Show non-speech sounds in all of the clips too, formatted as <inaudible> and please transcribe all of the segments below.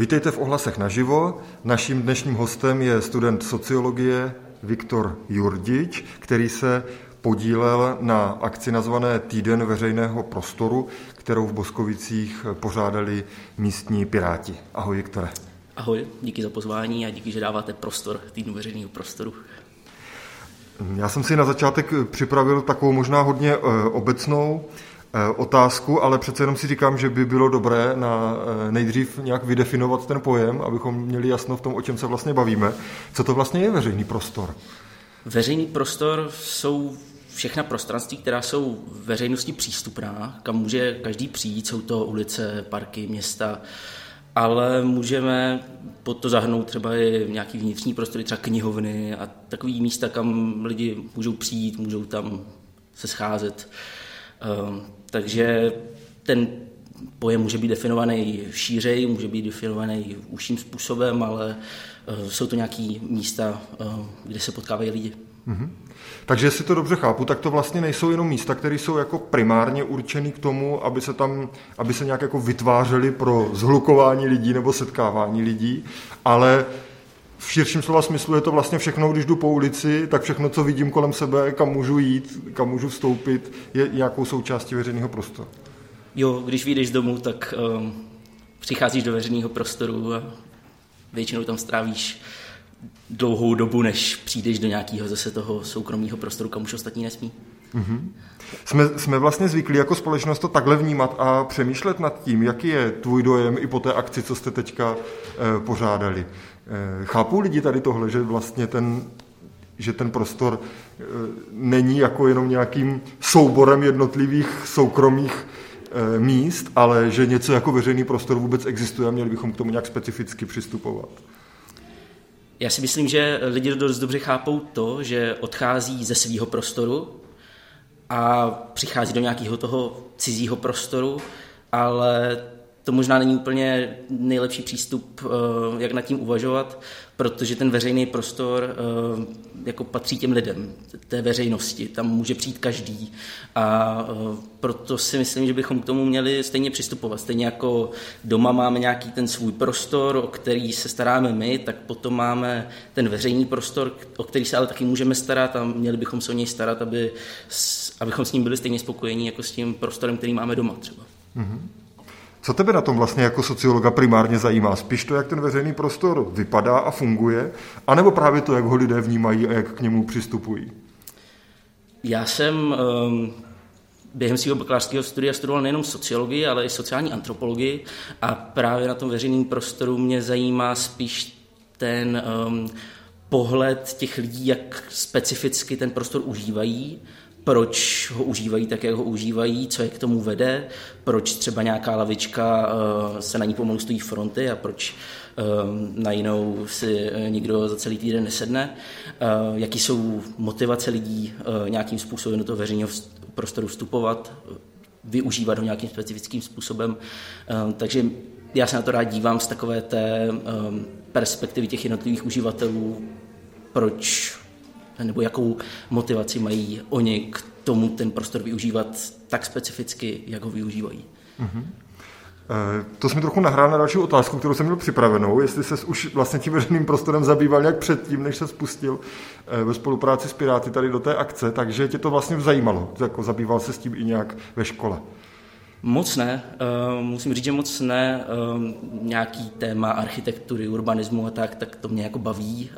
Vítejte v ohlasech naživo. Naším dnešním hostem je student sociologie Viktor Jurdič, který se podílel na akci nazvané Týden veřejného prostoru, kterou v Boskovicích pořádali místní piráti. Ahoj, Viktore. Ahoj, díky za pozvání a díky, že dáváte prostor týdnu veřejného prostoru. Já jsem si na začátek připravil takovou možná hodně eh, obecnou otázku, ale přece jenom si říkám, že by bylo dobré na eh, nejdřív nějak vydefinovat ten pojem, abychom měli jasno v tom, o čem se vlastně bavíme. Co to vlastně je veřejný prostor? Veřejný prostor jsou všechna prostranství, která jsou veřejnosti přístupná, kam může každý přijít, jsou to ulice, parky, města, ale můžeme pod to zahrnout třeba i nějaký vnitřní prostory, třeba knihovny a takový místa, kam lidi můžou přijít, můžou tam se scházet. Takže ten pojem může být definovaný šířej, může být definovaný užším způsobem, ale eh, jsou to nějaké místa, eh, kde se potkávají lidi. Mm-hmm. Takže jestli to dobře chápu, tak to vlastně nejsou jenom místa, které jsou jako primárně určený k tomu, aby se tam, aby se nějak jako vytvářely pro zhlukování lidí nebo setkávání lidí, ale v širším slova smyslu je to vlastně všechno, když jdu po ulici, tak všechno, co vidím kolem sebe, kam můžu jít, kam můžu vstoupit, je nějakou součástí veřejného prostoru. Jo, když vyjdeš z domu, tak um, přicházíš do veřejného prostoru a většinou tam strávíš dlouhou dobu, než přijdeš do nějakého zase toho soukromého prostoru, kam už ostatní nesmí. Mm-hmm. Jsme, jsme vlastně zvyklí jako společnost to takhle vnímat a přemýšlet nad tím, jaký je tvůj dojem i po té akci, co jste teďka e, pořádali. E, chápou lidi tady tohle, že vlastně ten, že ten prostor e, není jako jenom nějakým souborem jednotlivých soukromých e, míst, ale že něco jako veřejný prostor vůbec existuje a měli bychom k tomu nějak specificky přistupovat. Já si myslím, že lidi dost dobře chápou to, že odchází ze svého prostoru a přichází do nějakého toho cizího prostoru, ale to možná není úplně nejlepší přístup, eh, jak nad tím uvažovat, protože ten veřejný prostor eh, jako patří těm lidem, té veřejnosti, tam může přijít každý a eh, proto si myslím, že bychom k tomu měli stejně přistupovat. Stejně jako doma máme nějaký ten svůj prostor, o který se staráme my, tak potom máme ten veřejný prostor, o který se ale taky můžeme starat a měli bychom se o něj starat, aby, abychom s ním byli stejně spokojení jako s tím prostorem, který máme doma třeba. Mm-hmm. Co tebe na tom vlastně jako sociologa primárně zajímá? Spíš to, jak ten veřejný prostor vypadá a funguje, anebo právě to, jak ho lidé vnímají a jak k němu přistupují? Já jsem um, během svého bakalářského studia studoval nejenom sociologii, ale i sociální antropologii a právě na tom veřejném prostoru mě zajímá spíš ten um, pohled těch lidí, jak specificky ten prostor užívají proč ho užívají tak, jak ho užívají, co je k tomu vede, proč třeba nějaká lavička eh, se na ní pomalu stojí fronty a proč eh, na jinou si eh, nikdo za celý týden nesedne, jaký jsou motivace lidí nějakým způsobem do toho veřejného prostoru vstupovat, využívat ho nějakým specifickým způsobem. Takže já se na to rád dívám z takové té perspektivy těch jednotlivých uživatelů, proč nebo jakou motivaci mají oni k tomu ten prostor využívat tak specificky, jak ho využívají. Mm-hmm. To jsme trochu nahrál na další otázku, kterou jsem měl připravenou, jestli se už vlastně tím veřejným prostorem zabýval nějak předtím, než se spustil eh, ve spolupráci s Piráty tady do té akce, takže tě to vlastně zajímalo, jako zabýval se s tím i nějak ve škole. Moc ne, uh, musím říct, že moc ne. Nějaký téma architektury, urbanismu a tak, tak to mě jako baví.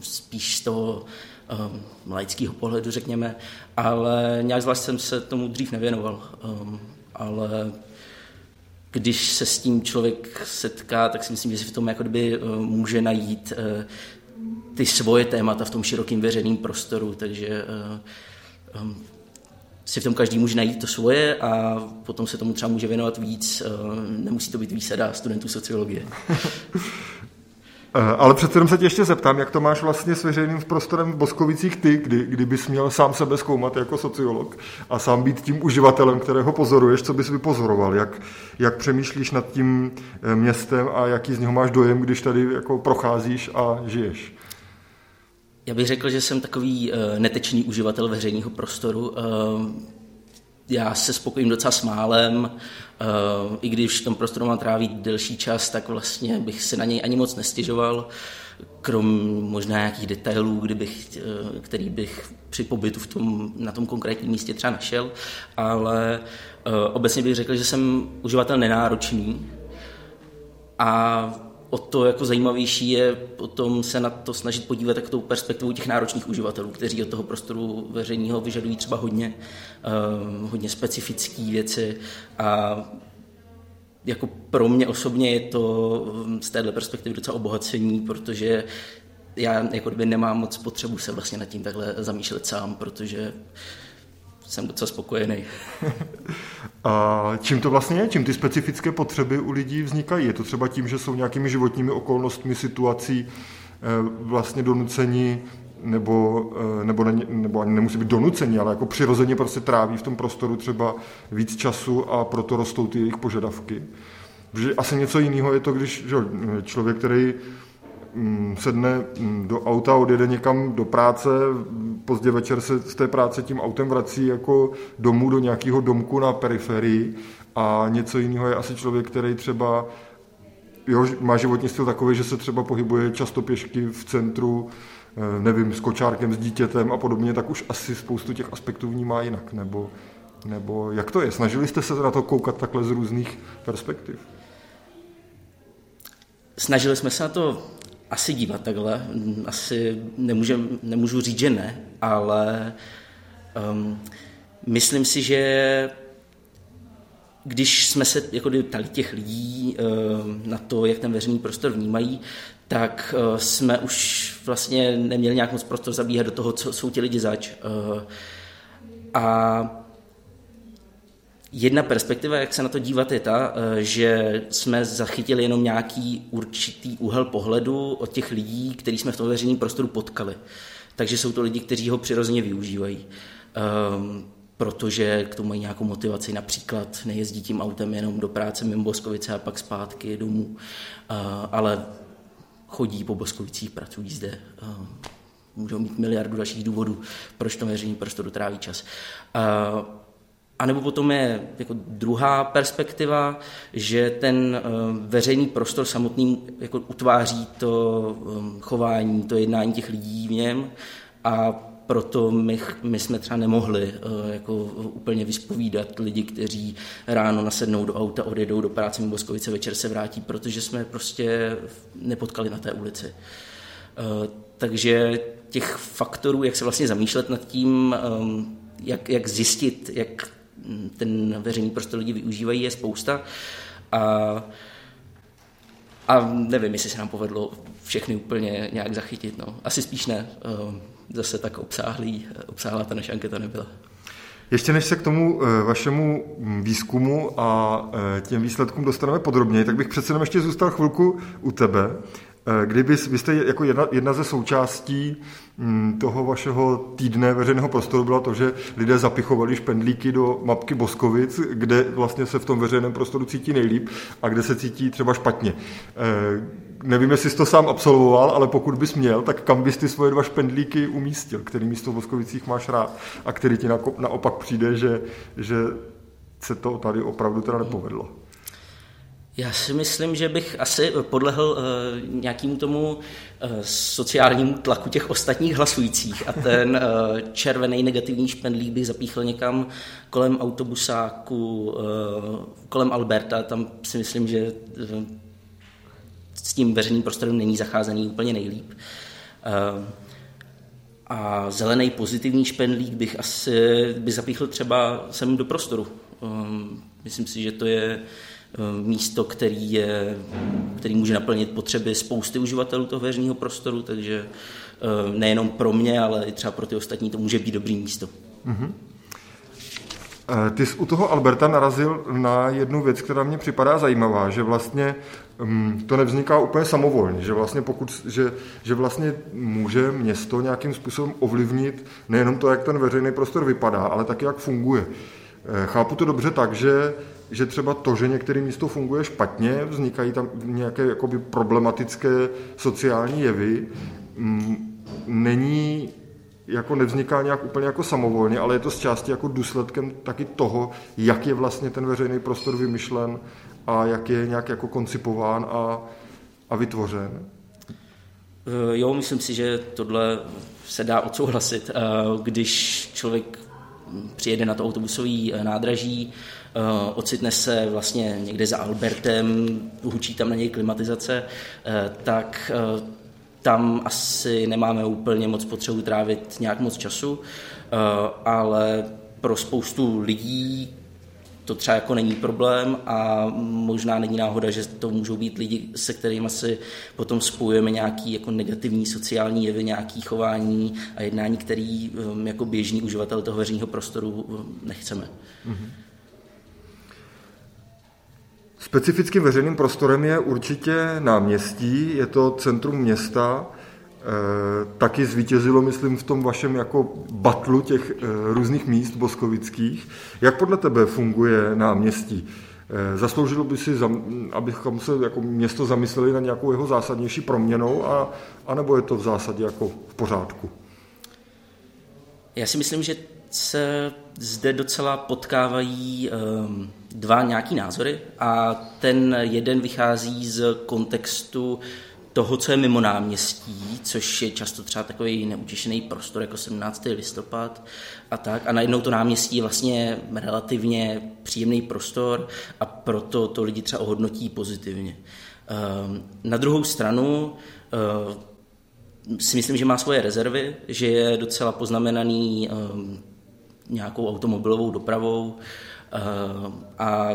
Spíš z toho um, laického pohledu, řekněme, ale nějak zvlášť jsem se tomu dřív nevěnoval. Um, ale když se s tím člověk setká, tak si myslím, že si v tom jako kdyby uh, může najít uh, ty svoje témata v tom širokém veřejném prostoru, takže uh, um, si v tom každý může najít to svoje a potom se tomu třeba může věnovat víc. Nemusí to být výsada studentů sociologie. <laughs> Eh, ale přece jenom se tě ještě zeptám, jak to máš vlastně s veřejným prostorem v Boskovicích ty, kdy, kdybys měl sám sebe zkoumat jako sociolog a sám být tím uživatelem, kterého pozoruješ, co bys vypozoroval, jak, jak přemýšlíš nad tím eh, městem a jaký z něho máš dojem, když tady jako procházíš a žiješ? Já bych řekl, že jsem takový uh, netečný uživatel veřejného prostoru. Já se spokojím docela s málem, i když v tom prostoru mám trávit delší čas, tak vlastně bych se na něj ani moc nestěžoval krom možná nějakých detailů, kdybych, eh, který bych při pobytu v tom, na tom konkrétním místě třeba našel, ale uh, obecně bych řekl, že jsem uživatel nenáročný a o to jako zajímavější je potom se na to snažit podívat tak tou perspektivou těch náročných uživatelů, kteří od toho prostoru veřejného vyžadují třeba hodně, uh, hodně specifické věci. A jako pro mě osobně je to mm, z téhle perspektivy docela obohacení, protože já jako kdyby nemám moc potřebu se vlastně nad tím takhle zamýšlet sám, protože jsem docela spokojený. <laughs> A čím to vlastně je? Čím ty specifické potřeby u lidí vznikají? Je to třeba tím, že jsou nějakými životními okolnostmi, situací eh, vlastně donuceni nebo, eh, nebo, ne, nebo ani nemusí být donuceni, ale jako přirozeně prostě tráví v tom prostoru třeba víc času a proto rostou ty jejich požadavky. Protože asi něco jiného je to, když že, člověk, který sedne mm, do auta, odjede někam do práce, pozdě večer se z té práce tím autem vrací jako domů do nějakého domku na periferii a něco jiného je asi člověk, který třeba jo, má životní styl takový, že se třeba pohybuje často pěšky v centru, Eh, nevím, s kočárkem, s dítětem a podobně, tak už asi spoustu těch aspektů vnímá jinak. Nebo, nebo jak to je? Snažili jste se na to koukat takhle z různých perspektiv? Snažili jsme se na to asi dívat takhle. Asi nemůžem, nemůžu říct, že ne, ale um, myslím si, že když jsme se jako ptali těch lidí um, na to, jak ten veřejný prostor vnímají, tak uh, jsme už vlastně neměli nějak moc prostor zabíhat do toho, co jsou ti lidi zač. Uh, a jedna perspektiva, jak se na to dívat, je ta, uh, že jsme zachytili jenom nějaký určitý úhel pohledu od těch lidí, který jsme v tom veřejném prostoru potkali. Takže jsou to lidi, kteří ho přirozeně využívají. Um, protože k tomu mají nějakou motivaci, například nejezdí tím autem jenom do práce mimo Boskovice a pak zpátky domů, uh, ale chodí po Boskovicích, pracují zde, můžou mít miliardu dalších důvodů, proč to veřejný prostoru tráví čas. A nebo potom je jako druhá perspektiva, že ten veřejný prostor samotný jako utváří to chování, to jednání těch lidí v něm a proto my, my jsme třeba nemohli uh, jako úplně vyspovídat lidi, kteří ráno nasednou do auta, odjedou do práce v Boskovice, večer se vrátí, protože jsme prostě nepotkali na té ulici. Uh, takže těch faktorů, jak se vlastně zamýšlet nad tím, um, jak, jak zjistit, jak ten veřejný prostor lidi využívají, je spousta. A a nevím, jestli se nám povedlo všechny úplně nějak zachytit. No. Asi spíš ne. Um, zase tak obsáhlý, obsáhlá ta naše anketa nebyla. Ještě než se k tomu eh, vašemu výzkumu a eh, těm výsledkům dostaneme podrobněji, tak bych přece jenom ještě zůstal chvilku u tebe. Eh, kdyby vy jste jako jedna, jedna ze součástí toho vašeho týdne veřejného prostoru byla to, že lidé zapichovali špendlíky do mapky Boskovic, kde vlastně se v tom veřejném prostoru cítí nejlíp a kde se cítí třeba špatně nevím, jestli jsi to sám absolvoval, ale pokud bys měl, tak kam bys ty svoje dva špendlíky umístil, který místo v Voskovicích máš rád a který ti naopak přijde, že, že se to tady opravdu teda nepovedlo? Já si myslím, že bych asi podlehl uh, nějakým tomu uh, sociálnímu tlaku těch ostatních hlasujících a ten uh, červený negativní špendlík bych zapíchl někam kolem autobusáku, uh, kolem Alberta, tam si myslím, že uh, s tím veřejným prostorem není zacházený úplně nejlíp. Eh, a zelený pozitivní špendlík bych asi by zapíchl třeba sem do prostoru. Eh, myslím si, že to je eh, místo, který, je, který může naplnit potřeby spousty uživatelů toho veřejného prostoru, takže nejenom pro mě, ale i třeba pro ty ostatní to může být dobrý místo. Mm-hmm. Ty jsi u toho Alberta narazil na jednu věc, která mě připadá zajímavá, že vlastně um, to nevzniká úplně samovolně, že vlastně, pokud, že, že vlastně může město nějakým způsobem ovlivnit nejenom to, jak ten veřejný prostor vypadá, ale taky, jak funguje. Eh, chápu to dobře tak, že, že třeba to, že některé místo funguje špatně, vznikají tam nějaké jakoby problematické sociální jevy, um, není jako nevzniká nějak úplně jako samovolně, ale je to z části jako důsledkem taky toho, jak je vlastně ten veřejný prostor vymyšlen a jak je nějak jako koncipován a, a vytvořen. Eh, jo, myslím si, že tohle se dá odsouhlasit. Eh, když člověk přijede na to autobusové eh, nádraží, ocitne se vlastně někde za Albertem, hučí tam na něj klimatizace, tak tam asi nemáme úplně moc potřebu trávit nějak moc času, ale pro spoustu lidí, to třeba jako není problém a možná není náhoda, že to můžou být lidi, se kterými si potom spojujeme nějaký jako negativní sociální jevy, nějaký chování a jednání, který um, jako běžný uživatel toho veřejného prostoru um, nechceme. Mm-hmm. Specifickým veřejným prostorem je určitě náměstí, je to centrum města, taky zvítězilo, myslím, v tom vašem jako batlu těch eh, různých míst boskovických. Jak podle tebe funguje náměstí? Eh, zasloužilo by si, abychom se jako město zamysleli na nějakou jeho zásadnější proměnou, a, anebo je to v zásadě jako v pořádku? Já si myslím, že se zde docela potkávají um, dva nějaký názory a ten jeden vychází z kontextu toho, co je mimo náměstí, což je často třeba takový neutěšený prostor, jako 17. listopad a tak. A najednou to náměstí je vlastně relativně příjemný prostor a proto to lidi třeba ohodnotí pozitivně. Ehm, na druhou stranu ehm, si myslím, že má svoje rezervy, že je docela poznamenaný ehm, nějakou automobilovou dopravou a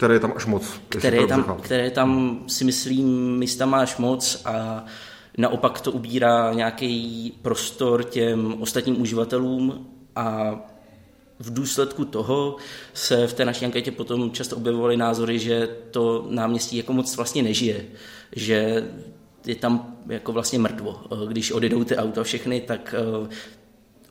které je tam až moc. Které tam, které tam si myslím místama až moc a naopak to ubírá nějaký prostor těm ostatním uživatelům a v důsledku toho se v té naší anketě potom často objevovaly názory, že to náměstí jako moc vlastně nežije, že je tam jako vlastně mrtvo. Když odjedou ty auta všechny, tak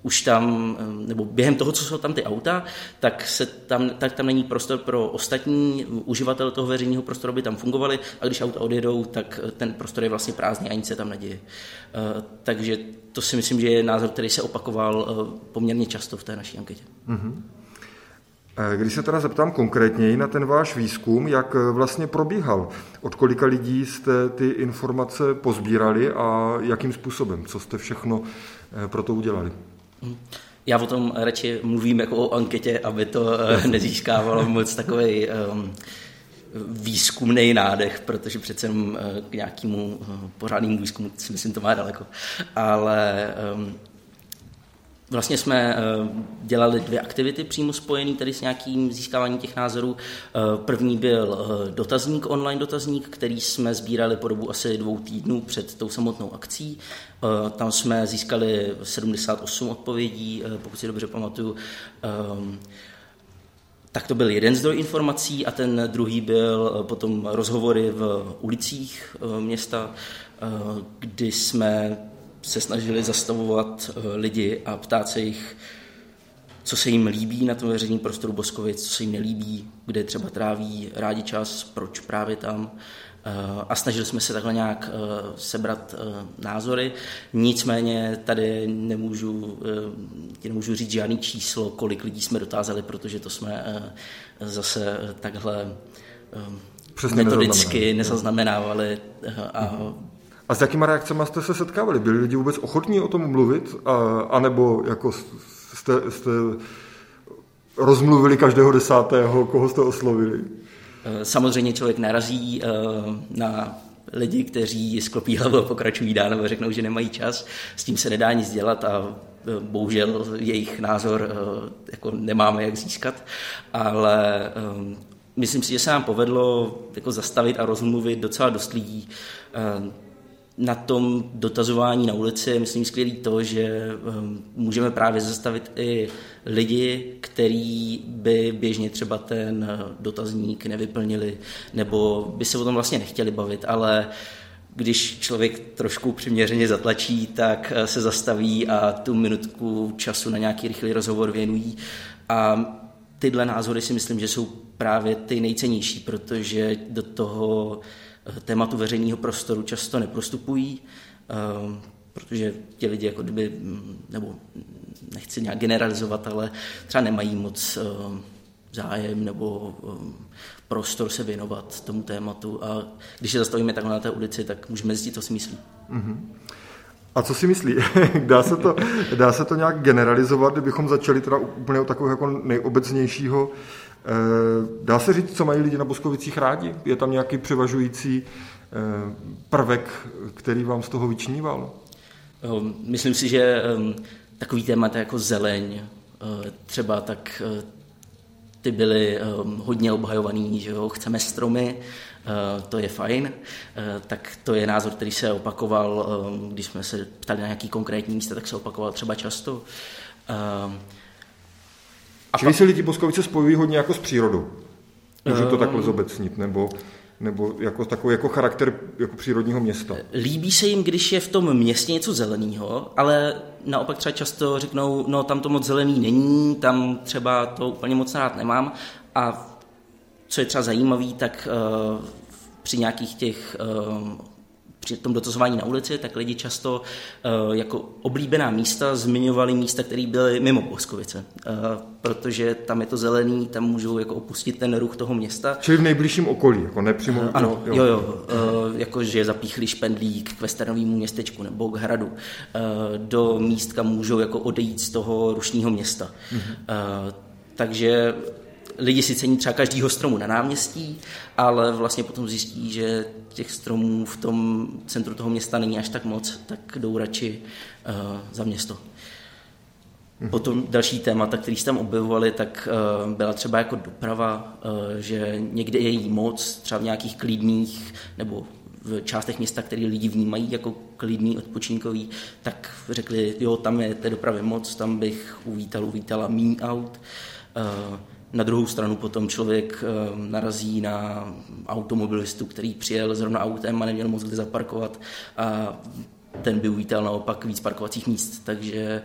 už tam, nebo během toho, co jsou tam ty auta, tak, se tam, tak tam není prostor pro ostatní uživatele toho veřejného prostoru, aby tam fungovali a když auta odjedou, tak ten prostor je vlastně prázdný a nic se tam neděje. Eh, takže to si myslím, že je názor, který se opakoval eh, poměrně často v té naší anketě. Mm-hmm. Když se teda zeptám konkrétněji na ten váš výzkum, jak vlastně probíhal? Od kolika lidí jste ty informace pozbírali a jakým způsobem? Co jste všechno pro to udělali? Já o tom radši mluvím jako o anketě, aby to eh, nezískávalo moc takový um, výzkumný nádech, protože přece uh, k nějakému pořádnému výzkumu si myslím, to má daleko. Ale um, Vlastně jsme dělali dvě aktivity přímo spojené tady s nějakým získáváním těch názorů. První byl dotazník, online dotazník, který jsme sbírali po dobu asi dvou týdnů před tou samotnou akcí. Eh, tam jsme získali 78 odpovědí, eh, pokud si dobře pamatuju. Ehm, tak to byl jeden zdroj informací a ten druhý byl eh, potom rozhovory v ulicích města, kdy jsme se snažili zastavovat lidi a ptát se jich, co se jim líbí na tom veřejném prostoru Boskovic, co se jim nelíbí, kde třeba tráví rádi čas, proč právě tam. Eh, a snažili jsme se takhle nějak eh, sebrat eh, názory. Nicméně tady nemůžu, nemůžu říct žádný číslo, kolik lidí jsme dotázali, protože to jsme zase takhle Přesně metodicky nezaznamenávali. A, mhm. A s jakýma reakcemi jste se setkávali? Byli lidi vůbec ochotní o tom mluvit? A, anebo jako jste, jste rozmluvili každého desátého, koho jste oslovili? Eh, samozřejmě člověk narazí eh, na lidi, kteří sklopí hlavu a pokračují dál nebo řeknou, že nemají čas. S tím se nedá nic dělat a eh, bohužel jejich názor jako nemáme jak získat, ale myslím si, že se nám povedlo jako zastavit a rozmluvit docela dost lidí na tom dotazování na ulici je, myslím, skvělý to, že um, můžeme právě zastavit i lidi, kteří by běžně třeba ten uh, dotazník nevyplnili, nebo by se o tom vlastně nechtěli bavit, ale když člověk trošku přiměřeně zatlačí, tak uh, se zastaví a tu minutku času na nějaký rychlý rozhovor věnují. A tyhle názory si myslím, že jsou právě ty nejcennější, protože do toho tématu veřejného prostoru často neprostupují, ehm, protože ti lidi jako kdyby, mm, nebo nechci nějak generalizovat, ale třeba nemají moc zájem nebo prostor se věnovat tomu tématu a když se zastavíme takhle na té ulici, tak můžeme zjistit, co si myslí. Mm-hmm. A co si myslí? <laughs> dá, se to, dá se to nějak generalizovat, kdybychom začali teda úplně od takového jako nejobecnějšího. Eh, dá se říct, co mají lidi na Boskovicích rádi? Je tam nějaký převažující eh, prvek, který vám z toho vyčníval? Ehm, myslím si, že ehm, takový témat jako zeleň, eh, třeba tak ty byly hodně obhajovaný, že jo, chceme stromy, Eh, to je fajn, eh, tak to je názor, který se opakoval, eh, když jsme se ptali na nějaký konkrétní místa, tak se opakoval třeba často. A Čili si lidi Boskovice spojují hodně jako s přírodou? Můžu to takhle zobecnit, nebo, nebo jako takový jako charakter jako přírodního města? Líbí se jim, když je v tom městě něco zeleného, ale naopak třeba často řeknou, no tam to moc zelený není, tam třeba to úplně moc rád nemám a co je třeba zajímavé, tak uh, při nějakých těch uh, při tom dotazování na ulici, tak lidi často uh, jako oblíbená místa zmiňovali místa, které byly mimo Boskovice, uh, protože tam je to zelený, tam můžou jako opustit ten ruch toho města. Čili v nejbližším okolí, jako nepřímo. Uh, ano, jo, jo, jo uh, jako že zapíchli špendlík k westernovému městečku nebo k hradu, uh, do míst, kam můžou jako odejít z toho rušního města. Uh, takže lidi si cení třeba každýho stromu na náměstí, ale vlastně potom zjistí, že těch stromů v tom centru toho města není až tak moc, tak jdou radši uh, za město. Mhm. Potom další témata, které se tam objevovali, tak uh, byla třeba jako doprava, uh, že někde je jí moc, třeba v nějakých klidných nebo v částech města, které lidi vnímají jako klidný, odpočinkový, tak řekli, jo, tam je té dopravy moc, tam bych uvítal, uvítala míň aut. Uh, na druhou stranu potom člověk eh, narazí na automobilistu, který přijel zrovna autem a neměl moc kde zaparkovat a ten by uvítal naopak víc parkovacích míst. Takže eh,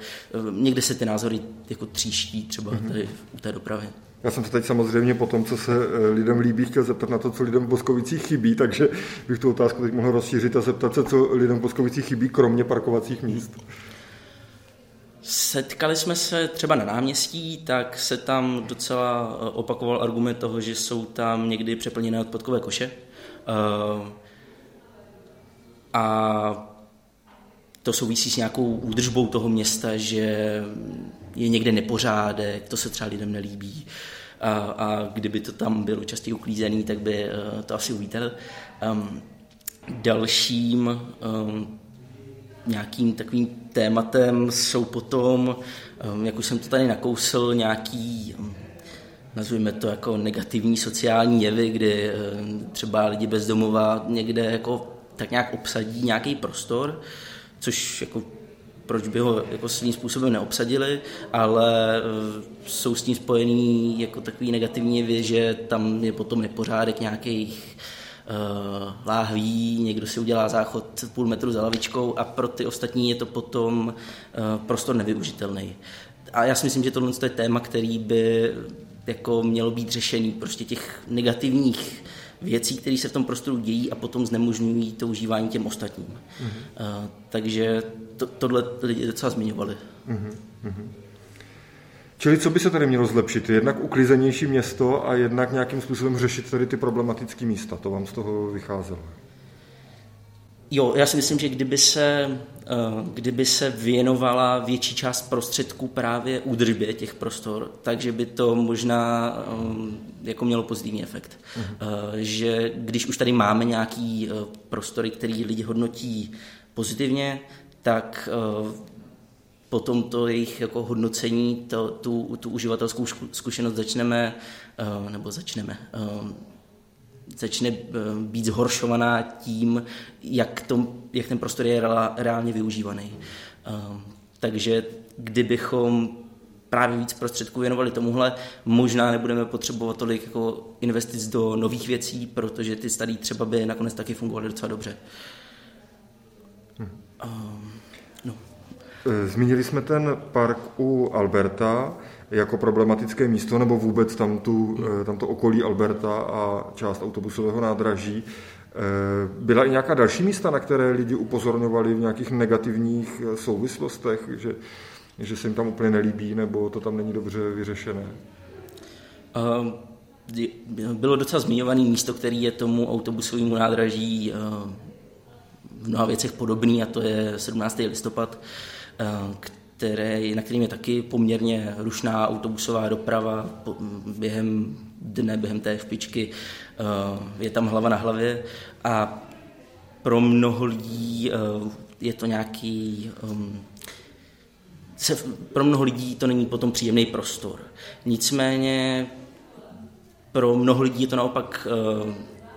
někde se ty názory jako tříští třeba mm-hmm. tady u té dopravy. Já jsem se teď samozřejmě po tom, co se eh, lidem líbí, chtěl zeptat na to, co lidem v Boskovicích chybí, takže bych tu otázku teď mohl rozšířit a zeptat se, co lidem v Boskovicích chybí, kromě parkovacích míst. Setkali jsme se třeba na náměstí, tak se tam docela eh, opakoval argument toho, že jsou tam někdy přeplněné odpadkové koše. Eh, a to souvisí s nějakou údržbou toho města, že je někde nepořádek, to se třeba lidem nelíbí. A, a kdyby to tam bylo častěji uklízený, tak by eh, to asi uvítal. Um, dalším um, nějakým takovým tématem jsou potom, um, jak už jsem to tady nakousl, nějaký um, nazvíme to jako negativní sociální jevy, kdy um, třeba lidi bez domova někde jako tak nějak obsadí nějaký prostor, což jako proč by ho jako svým způsobem neobsadili, ale jsou s tím spojený jako takový negativní jevy, že tam je potom nepořádek nějakých uh, láhví, někdo si udělá záchod půl metru za lavičkou a pro ty ostatní je to potom uh, prostor nevyužitelný. A já si myslím, že tohle je téma, který by jako mělo být řešený prostě těch negativních věcí, které se v tom prostoru dějí a potom znemožňují to užívání těm ostatním. Mm-hmm. Uh, takže to, tohle lidi docela zmiňovali. Mm-hmm. Čili co by se tady mělo zlepšit? Jednak uklizenější město a jednak nějakým způsobem řešit tady ty problematické místa. To vám z toho vycházelo. Jo, já si myslím, že kdyby se, eh, kdyby se věnovala větší část prostředků právě údržbě těch prostor, takže by to možná eh, jako mělo pozitivní efekt. Uh-huh. Že když už tady máme nějaký prostory, který lidi hodnotí pozitivně, tak potom to jejich jako hodnocení, to, tu, tu uživatelskou zkušenost začneme, eh, nebo začneme, eh, začne eh, být zhoršovaná tím, jak, tom, jak ten prostor je reálně využívaný. Takže kdybychom právě víc prostředků věnovali tomuhle, možná nebudeme potřebovat tolik jako investic do nových věcí, protože ty starý třeba by nakonec taky fungovaly docela dobře. Hmm. Um, zmínili jsme ten park u Alberta jako problematické místo, nebo vůbec tam, tu, eh, okolí Alberta a část autobusového nádraží. Byla i nějaká další místa, na které lidi upozorňovali v nějakých negativních souvislostech, že, že se jim tam úplně nelíbí, nebo to tam není dobře vyřešené? Bylo docela zmiňované místo, který je tomu autobusovému nádraží eh, v mnoha věcech podobný a to je 17. listopad, eh, které, na kterým je taky poměrně rušná autobusová doprava během dne, během té špičky. Eh, je tam hlava na hlavě a pro mnoho lidí je to nějaký se, pro mnoho lidí to není potom příjemný prostor. Nicméně pro mnoho lidí je to naopak eh,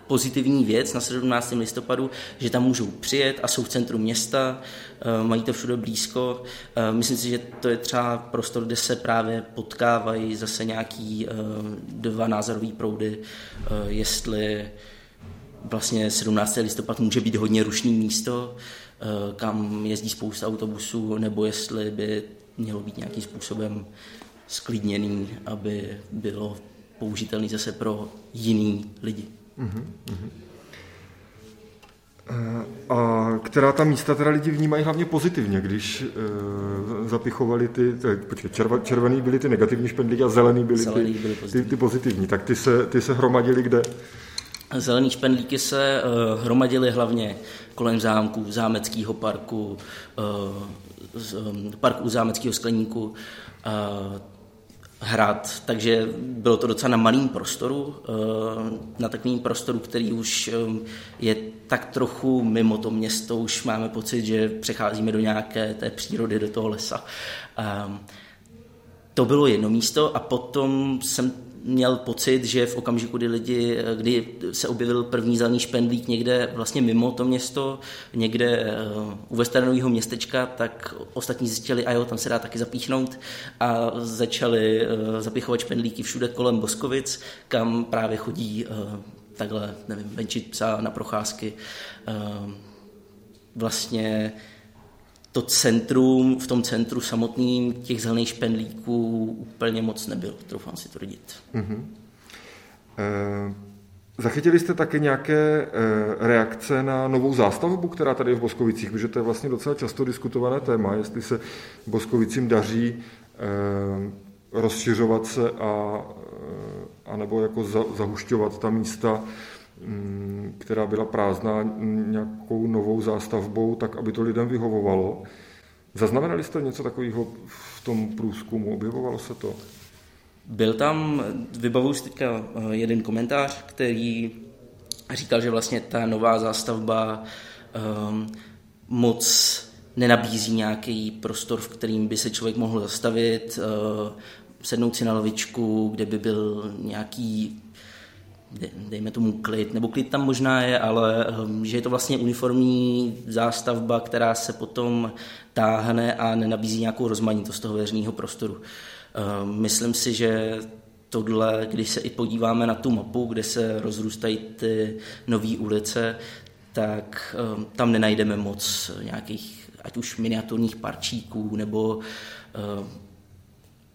pozitivní věc na 17. listopadu, že tam můžou přijet a jsou v centru města, eh, mají to všude blízko. Eh, myslím si, že to je třeba prostor, kde se právě potkávají zase nějaký dva názorové proudy, jestli vlastně 17. listopad může být hodně rušný místo, kam jezdí spousta autobusů, nebo jestli by mělo být nějakým způsobem sklidněný, aby bylo použitelný zase pro jiný lidi. Uh-huh, uh-huh. A která ta místa teda lidi vnímají hlavně pozitivně, když uh, zapichovali ty, tak, počkej, červa, červený byly ty negativní špendlíky a zelený byly, zelený ty, byly pozitivní. Ty, ty pozitivní. Tak ty se, ty se hromadili kde? Zelený špendlíky se uh, hromadily hlavně kolem zámku, zámeckého parku, uh, z, um, parku zámeckého skleníku, uh, hrad, takže bylo to docela na malým prostoru, eh, na takovým prostoru, který už eh, je tak trochu mimo to město, už máme pocit, že přecházíme do nějaké té přírody, do toho lesa. Eh, to bylo jedno místo a potom jsem měl pocit, že v okamžiku, kdy lidi, kdy se objevil první zelený špendlík někde vlastně mimo to město, někde eh, u westernového městečka, tak ostatní zjistili, a jo, tam se dá taky zapíchnout a začali eh, zapichovat špendlíky všude kolem Boskovic, kam právě chodí eh, takhle, nevím, venčit psa na procházky. Vlastně to centrum, v tom centru samotným těch zelených špendlíků úplně moc nebylo, troufám si tvrdit. Mm-hmm. E, zachytili jste také nějaké e, reakce na novou zástavbu, která tady je v Boskovicích, protože to je vlastně docela často diskutované téma, jestli se Boskovicím daří e, rozšiřovat se a, a nebo jako za, zahušťovat ta místa, Mm, která byla prázdná nějakou novou zástavbou, tak aby to lidem vyhovovalo. Zaznamenali jste něco takového v tom průzkumu? Objevovalo se to? Byl tam, vybavuji si teďka eh, jeden komentář, který říkal, že vlastně ta nová zástavba um, moc nenabízí nějaký prostor, v kterým by se člověk mohl zastavit, uh, sednout si na lavičku, kde by byl nějaký dejme tomu klid, nebo klid tam možná je, ale ehm, že je to vlastně uniformní zástavba, která se potom táhne a nenabízí nějakou rozmanitost toho veřejného prostoru. Ehm, myslím si, že tohle, když se i podíváme na tu mapu, kde se rozrůstají ty nové ulice, tak ehm, tam nenajdeme moc nějakých ať už miniaturních parčíků nebo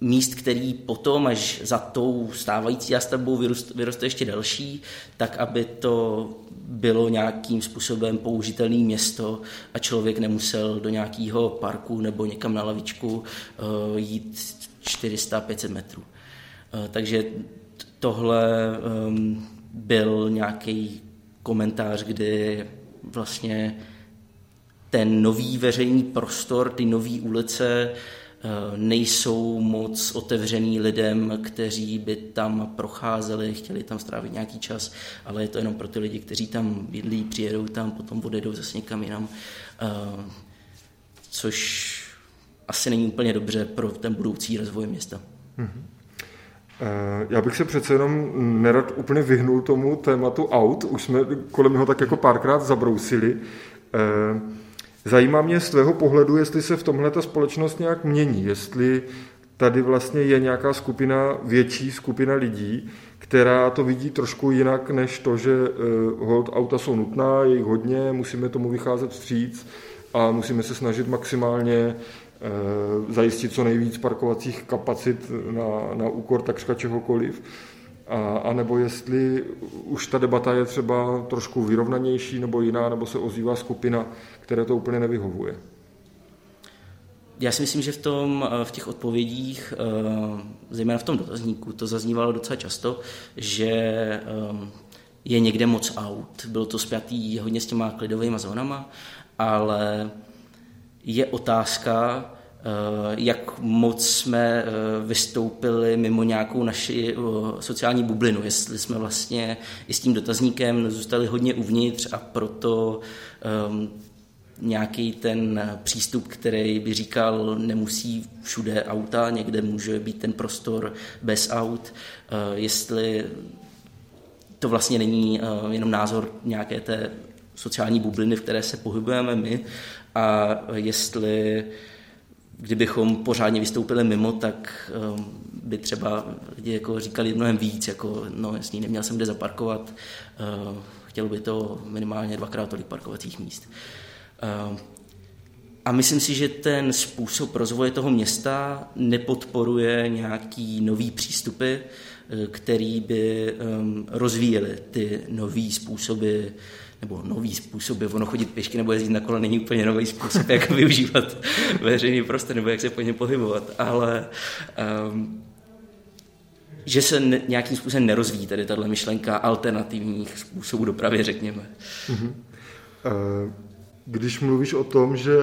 míst, který potom, až za tou stávající zástavbou vyroste, vyroste ještě další, tak aby to bylo nějakým způsobem použitelné město a člověk nemusel do nějakého parku nebo někam na lavičku uh, jít 400-500 metrů. Uh, takže tohle um, byl nějaký komentář, kdy vlastně ten nový veřejný prostor, ty nové ulice Eh, nejsou moc otevřený lidem, kteří by tam procházeli, chtěli tam strávit nějaký čas, ale je to jenom pro ty lidi, kteří tam bydlí, přijedou tam, potom odejdou zase někam jinam, eh, což asi není úplně dobře pro ten budoucí rozvoj města. Mm-hmm. Já bych se přece jenom nerad úplně vyhnul tomu tématu aut. Už jsme kolem něho tak jako párkrát zabrousili. Zajímá mě z tvého pohledu, jestli se v tomhle ta společnost nějak mění, jestli tady vlastně je nějaká skupina, větší skupina lidí, která to vidí trošku jinak, než to, že uh, hold auta jsou nutná, je jich hodně, musíme tomu vycházet vstříc a musíme se snažit maximálně uh, zajistit co nejvíc parkovacích kapacit na, na úkor takřka čehokoliv. A, a nebo jestli už ta debata je třeba trošku vyrovnanější nebo jiná, nebo se ozývá skupina, které to úplně nevyhovuje. Já si myslím, že v, tom, v těch odpovědích, zejména v tom dotazníku, to zaznívalo docela často, že je někde moc aut. Bylo to spjatý hodně s těma klidovými zónama, ale je otázka, eh, jak moc jsme eh, vystoupili mimo nějakou naši eh, sociální bublinu, jestli jsme vlastně i s tím dotazníkem zůstali hodně uvnitř a proto um, nějaký ten přístup, který by říkal, nemusí všude auta, někde může být ten prostor bez aut, jestli to vlastně není jenom názor nějaké té sociální bubliny, v které se pohybujeme my a jestli kdybychom pořádně vystoupili mimo, tak um, by třeba lidi jako říkali mnohem víc, jako no jasně, neměl jsem kde zaparkovat, uh, chtělo by to minimálně dvakrát tolik parkovacích míst. Uh, a myslím si, že ten způsob rozvoje toho města nepodporuje nějaký nový přístupy, uh, který by um, rozvíjely ty nový způsoby nebo nový způsob, ono chodit pěšky nebo jezdit na kole není úplně nový způsob, jak <laughs> využívat veřejný prostor nebo jak se po něm pohybovat, ale um, že se ne, nějakým způsobem nerozvíjí tady tahle myšlenka alternativních způsobů dopravy, řekněme. Uh-huh. Když mluvíš o tom, že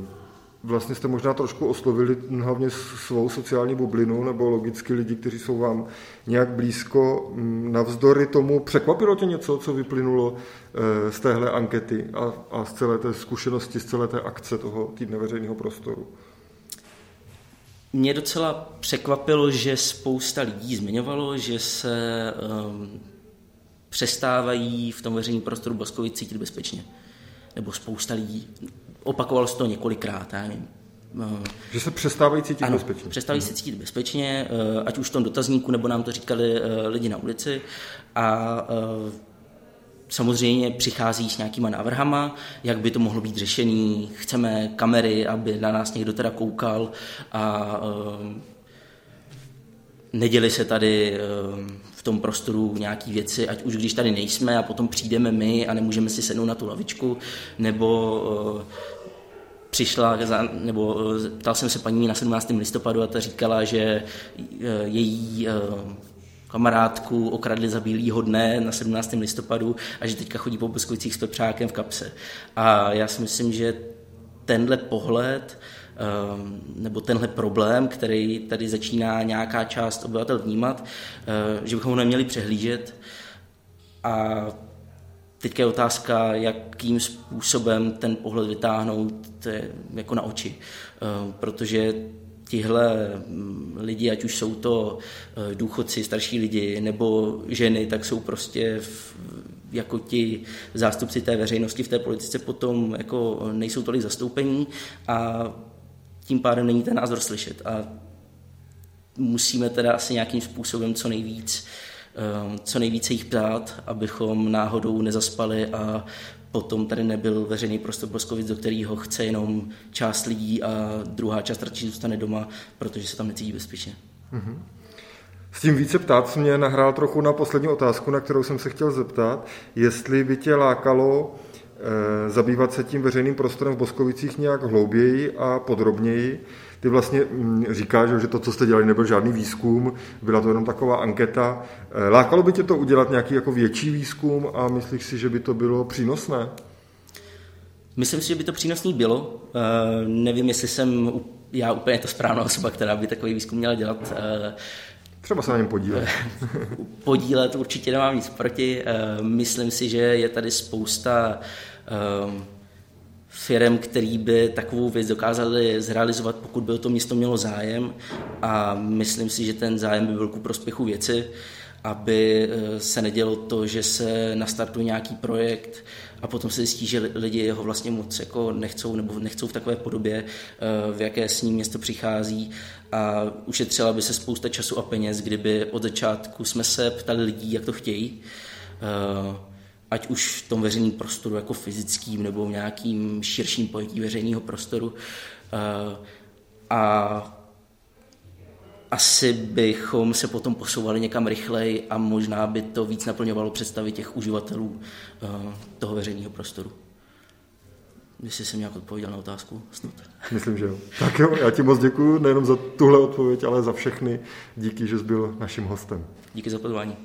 uh vlastně jste možná trošku oslovili hlavně svou sociální bublinu nebo logicky lidi, kteří jsou vám nějak blízko. Mm, navzdory tomu překvapilo tě něco, co vyplynulo eh, z téhle ankety a, a z celé té zkušenosti, z celé té akce toho týdne veřejného prostoru? Mě docela překvapilo, že spousta lidí zmiňovalo, že se um, přestávají v tom veřejném prostoru Boskovic cítit bezpečně. Nebo spousta lidí Opakovalo se to několikrát, já nevím. Eh, že se přestávají cítit ano, bezpečně. přestávají se cítit bezpečně, eh, ať už v tom dotazníku, nebo nám to říkali eh, lidi na ulici. A samozřejmě přichází s nějakýma návrhama, jak by to mohlo být řešený. Chceme kamery, aby na nás někdo teda koukal a neděli se tady v tom prostoru nějaký věci, ať už když tady nejsme a potom přijdeme my a nemůžeme si sednout na tu lavičku, nebo přišla, nebo eh, ptal jsem se paní na 17. listopadu a ta říkala, že eh, její eh, kamarádku okradli za bílýho dne na 17. listopadu a že teďka chodí po Boskovicích s pepřákem v kapse. A já si myslím, že tenhle pohled nebo tenhle problém, který tady začíná nějaká část obyvatel vnímat, že bychom ho neměli přehlížet a Teď je otázka, jakým způsobem ten pohled vytáhnout jako na oči, eh, protože tihle mm, lidi, ať už jsou to eh, důchodci, starší lidi nebo ženy, tak jsou prostě v, jako ti zástupci té veřejnosti v té politice potom jako nejsou tolik zastoupení a tím pádem není ten názor slyšet. A musíme teda asi nějakým způsobem co nejvíc Ehm, co nejvíce jich ptát, abychom náhodou nezaspali a potom tady nebyl veřejný prostor Boskovic, do kterého chce jenom část lidí a druhá část radši zůstane doma, protože se tam necítí bezpečně. Mm-hmm. S tím více ptát mě nahrál trochu na poslední otázku, na kterou jsem se chtěl zeptat, jestli by tě lákalo zabývat se tím veřejným prostorem v Boskovicích nějak hlouběji a podrobněji, ty vlastně mm, říkáš, že to, co jste dělali, nebyl žádný výzkum, byla to jenom taková anketa. Eh, lákalo by tě to udělat nějaký jako větší výzkum a myslíš si, že by to bylo přínosné? Myslím si, že by to přínosný bylo. Uh, nevím, jestli jsem já úplně ta správná osoba, která by takový výzkum měla dělat. Třeba se na něm podílet. podílet určitě nemám nic proti. Myslím si, že je tady spousta firm, který by takovou věc dokázali zrealizovat, pokud by o to město mělo zájem a myslím si, že ten zájem by byl ku prospěchu věci, aby eh, se nedělo to, že se nastartuje nějaký projekt a potom se zjistí, že lidi ho vlastně moc jako nechcou nebo nechcou v takové podobě, eh, v jaké s ním město přichází a ušetřila by se spousta času a peněz, kdyby od začátku jsme se ptali lidí, jak to chtějí eh, ať už v tom veřejném prostoru jako fyzickým nebo v nějakým širším pojetí veřejného prostoru. A asi bychom se potom posouvali někam rychleji a možná by to víc naplňovalo představy těch uživatelů toho veřejného prostoru. Jestli jsem nějak odpověděl na otázku, snad. Myslím, že jo. Tak jo, já ti moc děkuji nejenom za tuhle odpověď, ale za všechny. Díky, že jsi byl naším hostem. Díky za pozvání.